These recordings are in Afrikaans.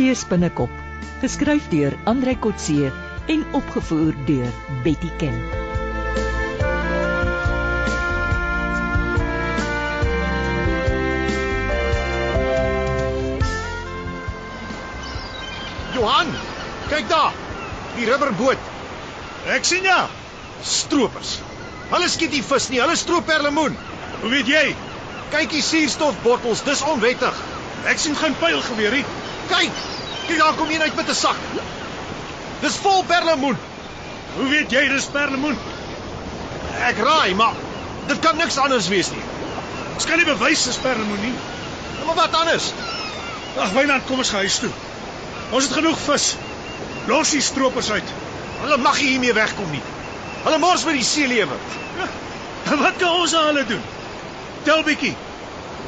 Kotse spinnekop, geskryf deur Andrei Kotse en opgevoer deur Betty Ken. Johan, kyk daar. Die rubberboot. Ek sien ja. Stroopers. Hulle skiet nie vis nie, hulle stroop perlemoen. Hoe weet jy? Kyk die suurstofbottels, dis onwettig. Ek sien geen pylgeweer nie. Kyk. Kyk daar kom een uit met 'n sak. Dis vol perlemoen. Hoe weet jy dis perlemoen? Ek raai, maar dit kan niks anders wees nie. Ons kan nie bewys dis perlemoen nie. Maar wat anders? Ag, Wynand, kom ons gaan huis toe. Ons het genoeg vis. Los die stroopers uit. Hulle mag nie hiermee wegkom nie. Hulle mors met die seelewe. En wat kan ons aan hulle doen? Tel bietjie.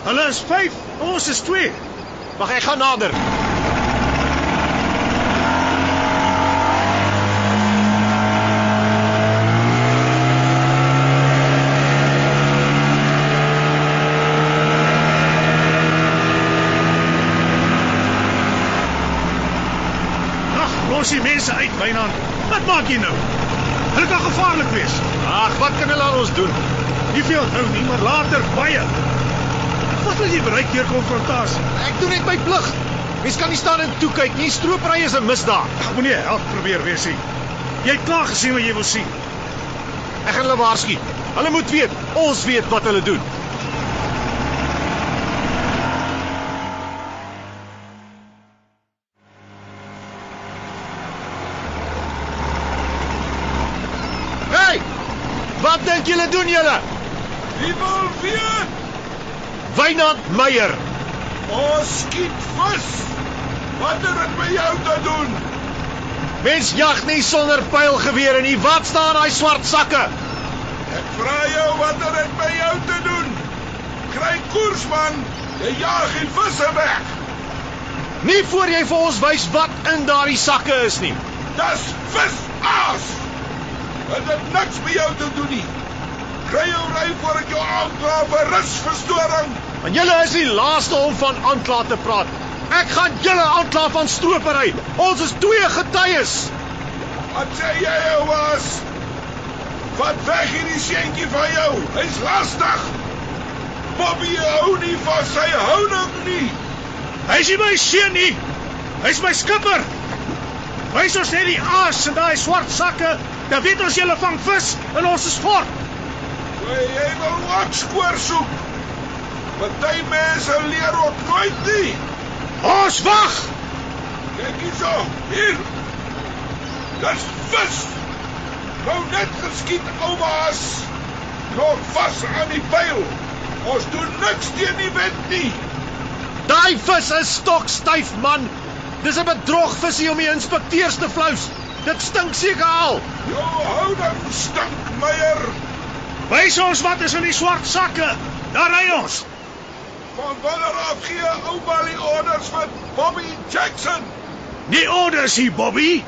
Hulle is 5, ons is 2. Wag, ek gaan nader. Ag, los die mense uit, Wynand. Wat maak jy nou? Hulle kan gevaarlik wees. Ag, wat kan hulle aan ons doen? Nie veel nou nie, maar later baie. Wat wil jy bereik deur konfrontasie? Ek doen net my plig. Mens kan nie staan en toe kyk nie. Stropery is 'n misdaad. Ag, moenie help probeer wees nie. Jy het klaar gesien wat jy wil sien. Ek gaan hulle waarsku. Hulle moet weet, ons weet wat hulle doen. Hey! Wat doen julle? Wie wil weet? Wynand Meyer. Ons skiet vis. Wat het dit met jou te doen? Mens jag nie sonder pylgewere nie. Wat staan daai swart sakke? Ek vra jou wat het dit met jou te doen? Kry koers man. Jy jag die visse weg. Nie voor jy vir ons wys wat in daardie sakke is nie. Dis visaas. Dit het niks met jou te doen nie. Kry jou ry voor ek jou aankla vir rusverstoring. Want julle is die laaste om van aankla te praat. Ek gaan julle aankla van stropery. Ons is twee getuies. Wat sê jy was? Vat weg hierdie seentjie van jou. Hy's lastig. Bobby hou nie van sy houding nie. Hy's nie my seun nie. Hy's my skipper. Wys ons net die aas in daai swart sakke, dan weet ons julle vang vis en ons is fort. Jy, jy wil wat skoor soek. Party mense leer ook nooit nie. Ons wag. Kyk hierso. Hier. Dis vis. Nou net geskiet oumaas. Nog vas aan die pyl. Ons doen niks teen die wet nie. Daai vis is stokstyf, man. Dis 'n bedrogvisie om die inspekteurs te flous. Dit stink seker al. Jou houding stink, Meyer. Wys ons wat is in die swart sakke. Daar ry ons. Van wanneer af gee ouma die orders vir Bobby Jackson? Nie orders hier, Bobby.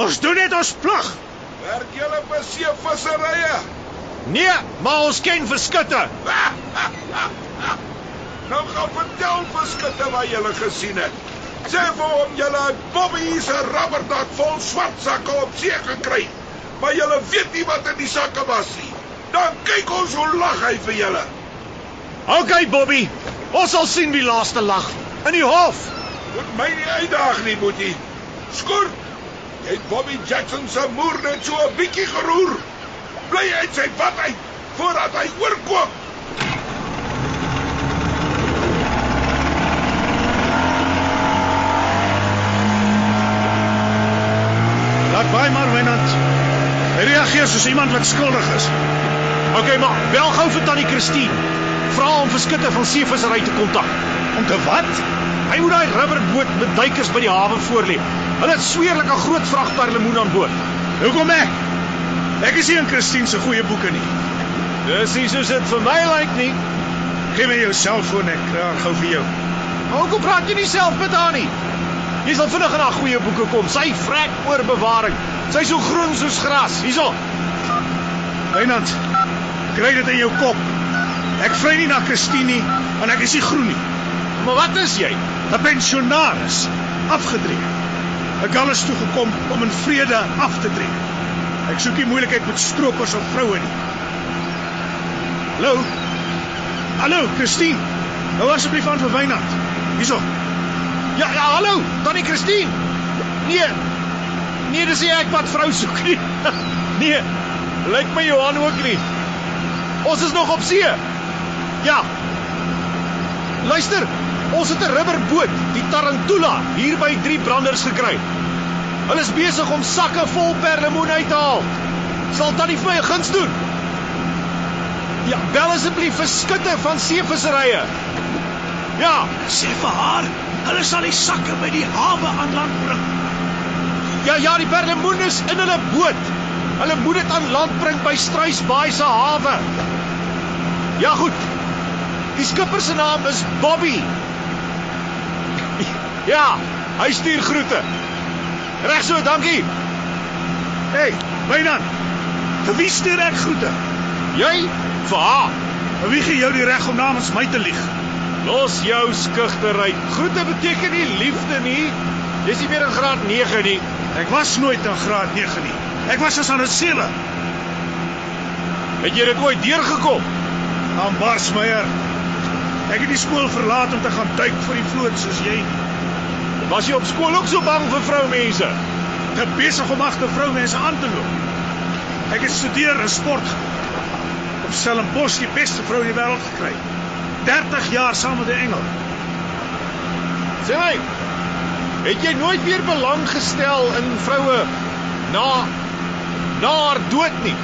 Ons doen net ons plig. Werk julle vir seevisserye? Nee, maar ons ken verskutte. nou gaan vertel vir skutte wat julle gesien het. Sê vir hom julle het Bobby se rubberdak vol swart sakke op see gekry. Maar julle weet nie wat in die sakke was nie. Dan kyk ons hoe lag hy vir julle. OK, Bobby. Ons sal sien wie laaste lag in die hof. Moet my nie uitdaag nie, Boetie. Skoor. Jy het Bobby Jackson se moer net so 'n bietjie geroer. Bly uit sy pad uit voordat hy oorkoop. Laat baie maar Wynand. Hy reageer soos iemand wat skuldig is. OK, maar bel gou vir tannie Christine. Vra hom vir skutte van seevissery te kontak. Om te wat? Hy moet daai rubberboot met duikers by die hawe voorlê. Hulle het sweerlik 'n groot vrag perlemoen aan boord. Hoekom ek? Ek is nie in Christine se goeie boeke nie. Dis nie soos dit vir my lyk nie. Gee my jou selfoon ek kry gou vir jou. Maar hoekom praat jy nie self met haar nie? Jy sal vinnig in haar goeie boeke kom. Sy vrek oor bewaring. Sy is so groen soos gras. Hierso. Wynand, kry dit in jou kop. Ek vry nie na Christine nie, en ek is nie groen nie. Maar wat is jy? 'n Pensionaris. afgedree. Ek alles toe gekom om in vrede af te tree. Ek soek nie moeilikheid met stroopers of vroue nie. Hallo. Hallo, Christine. Nou asseblief aan vir Wynand. Hierso. Ja, ja, hallo, tannie Christine. Nee. Nee, dis nie ek wat vrou soek nie. Nee. Lyk my Johan ook nie. Ons is nog op see. Ja. Luister, ons het 'n rubberboot, die Tarantula, hier by drie branders gekry. Hulle is besig om sakke vol perlemoen uit te haal. Sal tannie vir my 'n guns doen? Ja, bel asseblief vir skutte van seevisserye. Ja, Sê vir haar, hulle sal die sakke by die hawe aan land bring. Ja, ja, die perlemoen is in hulle boot. Hulle moet dit aan land bring by Struisbaai se hawe. Ja, goed. Die skipper se naam is Bobby. Ja, hy stuur groete. Reg so, dankie. Hey, Wynand. Vir wie stuur ek groete? Jy vir haar. En wie gee jou die reg om namens my te lieg? Los jou skugterry. Groete beteken nie liefde nie. Jy's nie meer in graad 9 nie. Ek was nooit in graad 9 nie. Ek was as aan 'n 7. Het jy dit ooit deurgekom? Aan Barsmeyer. Ek het die skool verlaat om te gaan duik vir die vloot soos jy. Was jy op skool ook so bang vir vroumense? Te besig om agter vroumense aan te loop. Ek het studeer in sport. Op Stellenbosch die beste vrou in die wêreld gekry. 30 jaar saam met 'n engel. Sê my, het jy nooit weer belang gestel in vroue na na haar dood nie?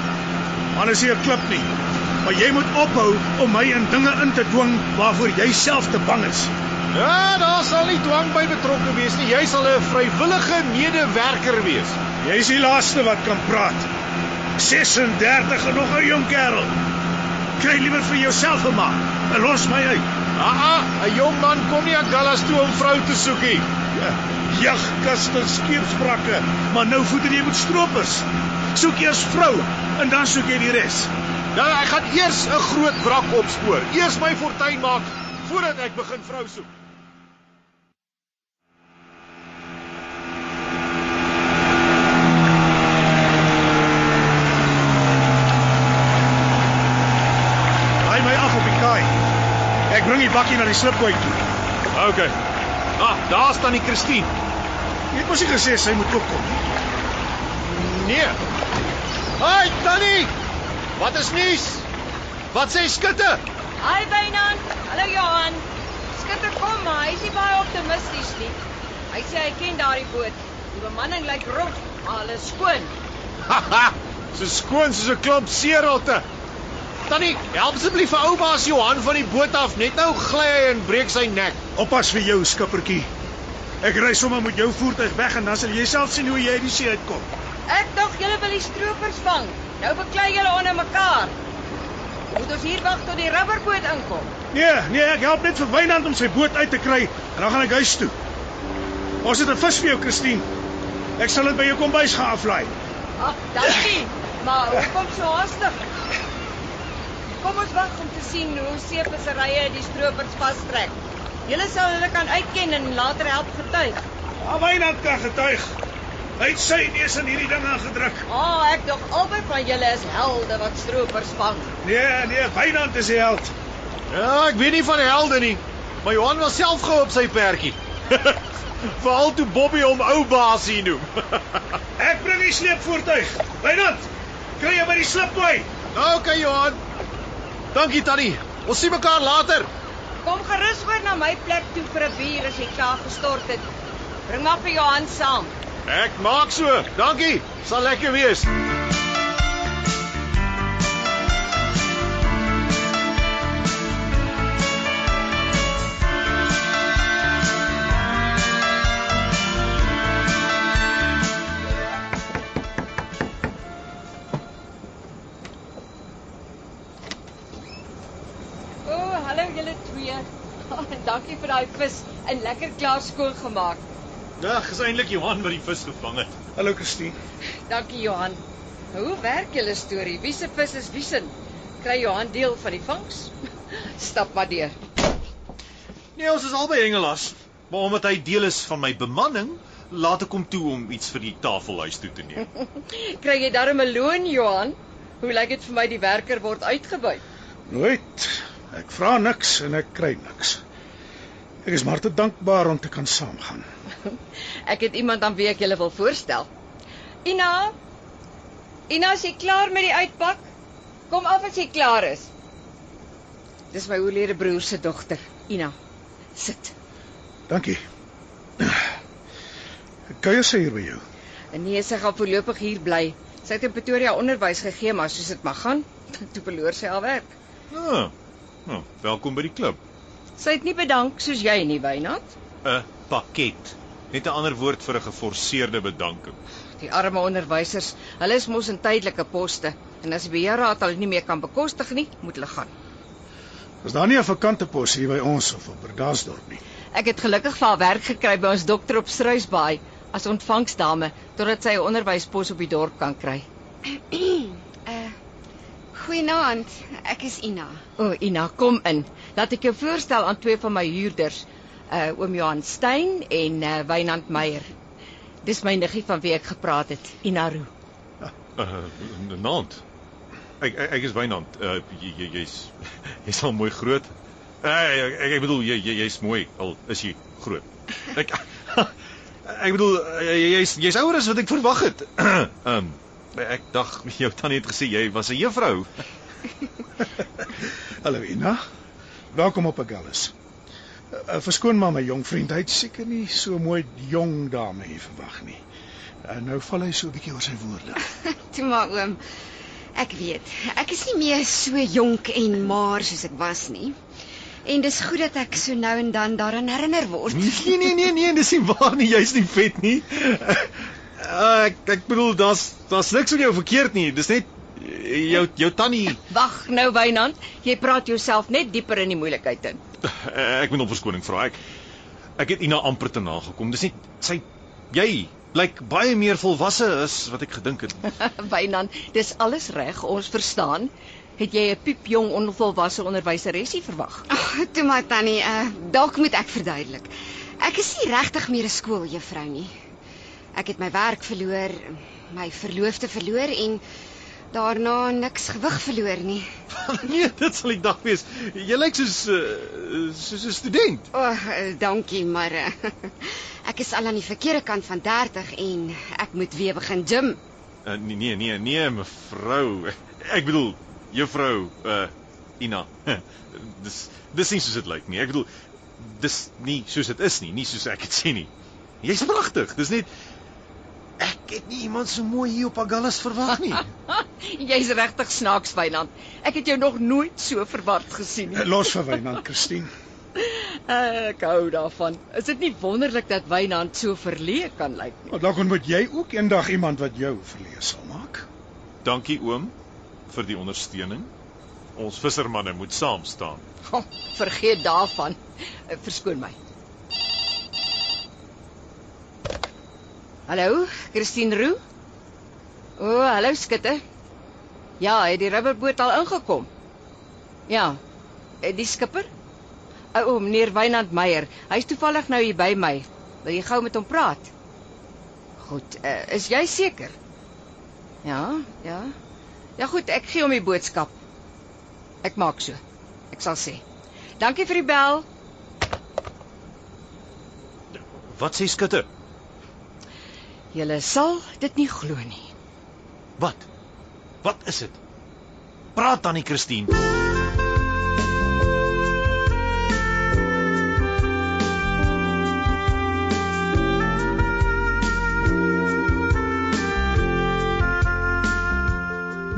Is hier klip nie. Maar jy moet ophou om my in dinge in te dwing waarvoor jy self te bang is. Ja, daar sal nie dwang by betrokke wees nie. Jy sal 'n vrywillige medewerker wees. Jy's die laaste wat kan praat. 36 en nog 'n jong kerel. Kry liewer vir jouself 'n man en los my uit. Ah, ah, 'n jong man kom nie aan Dallas toe om vrou te soek nie. Ja, jagkaste, skeepsbrakke, maar nou voeder jy met stroopers. Soek eers vrou en dan soek jy die res. Ja, ek gaan eers 'n groot wrak opspoor. Eers my fortuin maak voordat ek begin vrou soek. Haai my af op die kaai. Ek bring die bakkie na die slipkooi toe. OK. Ah, daar staan die Christine. Jy het mos nie gesê sy moet ook kom nie. Nee. Haai, Tannie. Wat is nuus? Wat sê skutte? Hi Wynand. Hallo Johan. Skitter kom, maar hy is nie baie optimisties nie. Hy sê hy ken daardie boot. Die bemanning lyk rof, maar hulle is skoon. Haha. So skoon soos 'n klomp seerotte. Tannie, help asseblief vir ou baas Johan van die boot af. Net nou gly hy en breek sy nek. Oppas vir jou skippertjie. Ek ry sommer met jou voertuig weg en dan sal jy self sien hoe jy uit die see uitkom. Ek dink julle wil die stroopers vang. Nou beklei julle onder mekaar. Moet ons hier wag tot die rubberboot inkom? Nee, nee, ek help net vir Wynand om sy boot uit te kry en dan gaan ek huis toe. Ons het 'n vis vir jou, Christine. Ek sal dit by jou kombuis gaan aflaai. Ag, dankie. Maar hoekom so haastig? Kom ons wag om te sien hoe seevisserye die stroopers vastrek. Julle sal hulle kan uitken en later help getuig. Maar Wynand kan getuig. Hy het sy neus in hierdie ding aangedruk. Ah, oh, ek dink albei van julle is helde wat stroopers vang. Nee, nee, Wynand is die held. Ja, ek weet nie van helde nie, maar Johan was self gehou op sy perdjie. Veral toe Bobby hom ou baasie noem. Ek bring die sleepvoertuig. Wynand, kry jy by die slipkooi? OK Johan. Dankie Tannie. Ons sien mekaar later. Kom gerus oor na my plek toe vir 'n bier as jy klaar gestort het. Bring maar vir Johan saam. Ek maak so. Dankie. Sal lekker wees. Hallo julle twee. Dankie vir daai vis en lekker klaar skoon gemaak. Dag, is eintlik Johan wat die vis gevang het. Hallo Christine. Dankie Johan. Hoe werk julle storie? Wie se vis is wie se? Kry Johan deel van die vangs? Stap maar deur. Nee, ons is albei hengelaars. Maar omdat hy deel is van my bemanning, laat ek hom toe om iets vir die tafelhuis toe te neem. Kry jy darm 'n loon, Johan? Hoe lyk dit vir my die werker word uitgebuit? Nooit. Ek vra niks en ek kry niks. Ek is maar te dankbaar om te kan saamgaan. Ek het iemand aan wie ek julle wil voorstel. Ina. Ina, is jy klaar met die uitpak? Kom af as jy klaar is. Dis my oorlede broer se dogter, Ina. Sit. Dankie. Kuier sy hier by jou. Nee, sy gaan voorlopig hier bly. Sy het in Pretoria onderwys gegee, maar soos dit mag gaan, toe verloor sy haar werk. Ah. Nou, welkom by die klub. Sy het nie bedank soos jy nie, Wynand. 'n Pakket. Net 'n ander woord vir 'n geforseerde bedanking. Die arme onderwysers, hulle is mos in tydelike poste en as die beheerraad hulle nie meer kan bekostig nie, moet hulle gaan. Is daar nie 'n vakante pos hier by ons of op Berdasdorp nie? Ek het gelukkig vir haar werk gekry by ons dokter op Struisbaai as ontvangsdame totdat sy 'n onderwyspos op die dorp kan kry. Uh Goeienaand, ek is Ina. O, oh, Ina, kom in. Laat ek jou voorstel aan twee van my huurders, uh oom Johan Stein en uh Wynand Meyer. Dis my niggie van wie ek gepraat het, Ina Roo. Uh, Nant. Ek ek, ek is Wynand. Uh jy jy- jy's jy's al mooi groot. Uh, ek, ek ek bedoel jy jy- jy's mooi al is jy groot. Ek ek bedoel uh, jy's jy's ouer as wat ek verwag het. Ehm um, ek dink jou tannie het gesê jy was 'n juffrou. Hallo Ina. Welkom op Agulhas. Uh, verskoon maar my jong vriend, hy het seker nie so mooi jong dame hier verwag nie. Uh, nou val hy so 'n bietjie oor sy woorde. Toe maar oom. Ek weet, ek is nie meer so jonk en maar soos ek was nie. En dis goed dat ek so nou en dan daaraan herinner word. Nee nee nee nee, dis nie waar nie, jy's nie vet nie. Uh, ek ek bedoel daar's daar's niks met jou verkeerd nie. Dis net jou jou tannie Wag nou Wynand, jy praat jouself net dieper in die moeilikheid in. Uh, ek moet om verskoning vra. Ek ek het Ina amper te nagekom. Dis net sy jy lyk baie meer volwasse as wat ek gedink het. Wynand, dis alles reg, ons verstaan. Het jy 'n piepjong onvolwasse onderwyseresie verwag? Ag, toe maar tannie, uh dalk moet ek verduidelik. Ek is nie regtig meer 'n skooljuffrou nie. Ek het my werk verloor, my verloofde verloor en daarna niks gewig verloor nie. nee, dit sal die dag wees. Jy lyk soos uh, soos 'n student. O, oh, dankie, maar uh, ek is al aan die verkeerde kant van 30 en ek moet weer begin gym. Uh, nee nee nee nee mevrou. Ek bedoel juffrou uh Ina. dis dis nie soos dit lyk nie. Ek bedoel dis nie soos dit is nie, nie soos ek dit sê nie. Jy's pragtig. Dis net ek het nie iemand so mooi hier op Agulhas verwag nie. Jy's regtig snaaks Wynand. Ek het jou nog nooit so verward gesien nie. Uh, los vir Wynand, Christine. Ek hou daarvan. Is dit nie wonderlik dat Wynand so verleë kan lyk nie? Maar dalk ontmoet jy ook eendag iemand wat jou verlees sal maak. Dankie oom vir die ondersteuning. Ons vissermanne moet saam staan. Oh, vergeet daarvan. Eh, Verskoon my. Hallo, Christine Roo? O, oh, hallo skutte. Ja, het die rubberboot al ingekom? Ja. eh, Die skipper? O, oh, meneer Wynand Meyer. Hy's toevallig nou hier by my. Wil jy gou met hom praat? Goed, uh, is jy seker? Ja, ja. Ja goed, ek gee hom die boodskap. Ek maak so. Ek sal sê. Dankie vir die bel. Wat sê skutte? Julle sal dit nie glo nie. Wat? Wat is dit? Praat dan Christine.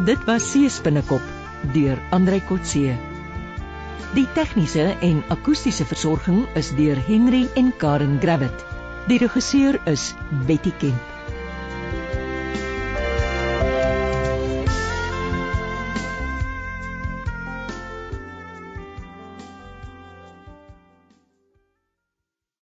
Dit was Seespinnekop deur Andrei Kotse. Die tegniese en akoestiese versorging is deur Henry en Karen Gravett. Die regisseur is Betty Kemp.